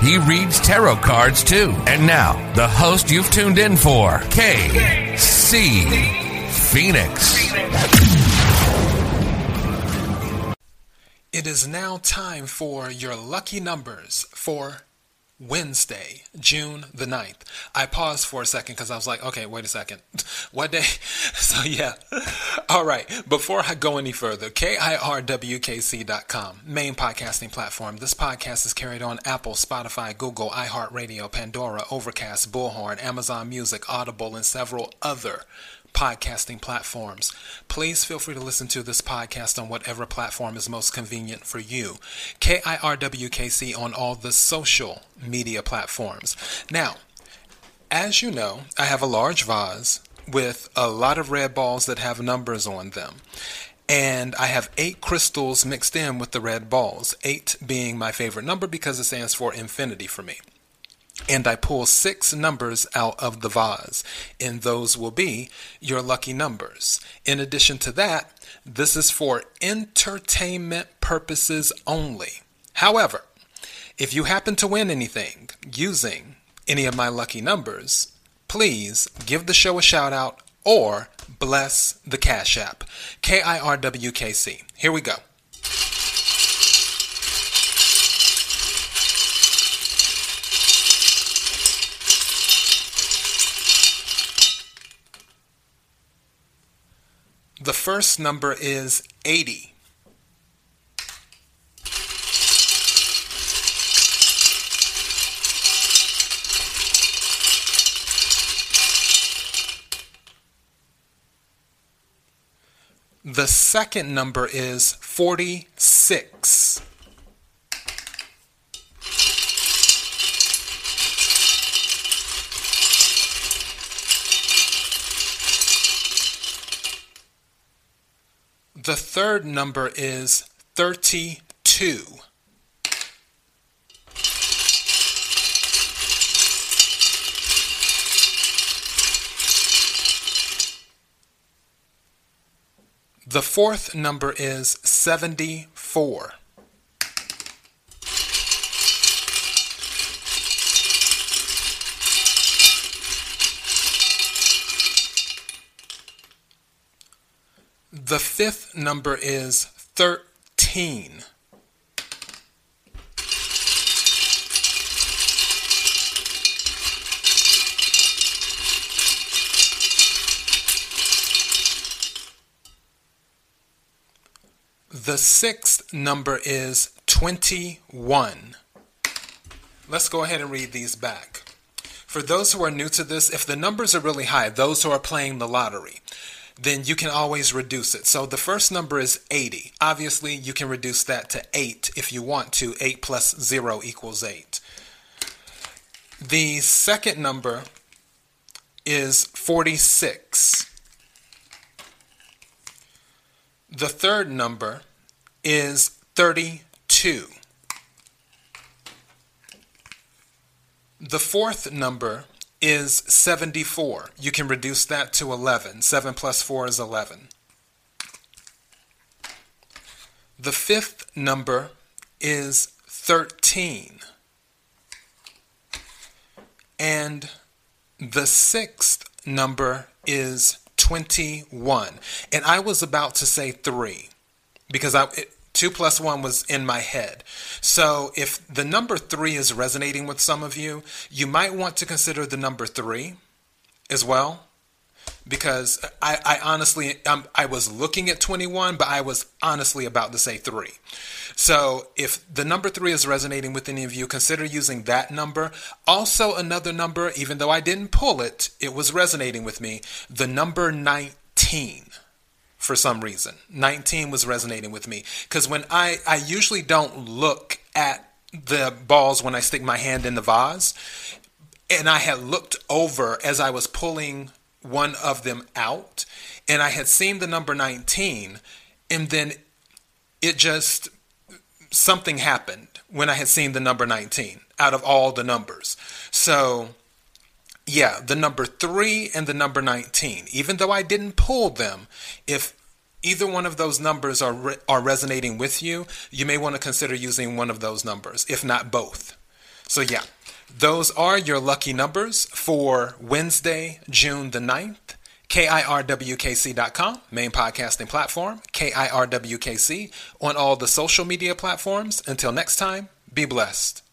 He reads tarot cards too. And now, the host you've tuned in for, KC Phoenix. It is now time for your lucky numbers for Wednesday, June the 9th. I paused for a second because I was like, okay, wait a second. What day? So, yeah. All right. Before I go any further, KIRWKC.com, main podcasting platform. This podcast is carried on Apple, Spotify, Google, iHeartRadio, Pandora, Overcast, Bullhorn, Amazon Music, Audible, and several other podcasting platforms. Please feel free to listen to this podcast on whatever platform is most convenient for you. KIRWKC on all the social media platforms. Now, as you know, I have a large vase with a lot of red balls that have numbers on them. And I have eight crystals mixed in with the red balls, eight being my favorite number because it stands for infinity for me and I pull six numbers out of the vase, and those will be your lucky numbers. In addition to that, this is for entertainment purposes only. However, if you happen to win anything using any of my lucky numbers, please give the show a shout out or bless the Cash App. K I R W K C. Here we go. The first number is 80. The second number is 46. The third number is 32. The fourth number is 74. The fifth number is 13. The sixth number is 21. Let's go ahead and read these back. For those who are new to this, if the numbers are really high, those who are playing the lottery, then you can always reduce it. So the first number is 80. Obviously, you can reduce that to 8 if you want to. 8 plus 0 equals 8. The second number is 46. The third number is 32. The fourth number is 74. You can reduce that to 11. 7 plus 4 is 11. The fifth number is 13. And the sixth number is 21. And I was about to say 3 because I it, 2 plus 1 was in my head. So if the number 3 is resonating with some of you, you might want to consider the number 3 as well. Because I, I honestly, um, I was looking at 21, but I was honestly about to say 3. So if the number 3 is resonating with any of you, consider using that number. Also, another number, even though I didn't pull it, it was resonating with me, the number 19 for some reason. 19 was resonating with me because when I I usually don't look at the balls when I stick my hand in the vase. and I had looked over as I was pulling one of them out, and I had seen the number 19, and then it just something happened when I had seen the number 19 out of all the numbers. So, yeah, the number 3 and the number 19, even though I didn't pull them, if either one of those numbers are re- are resonating with you, you may want to consider using one of those numbers, if not both. So yeah, those are your lucky numbers for Wednesday, June the 9th. KIRWKC.com, main podcasting platform, KIRWKC, on all the social media platforms. Until next time, be blessed.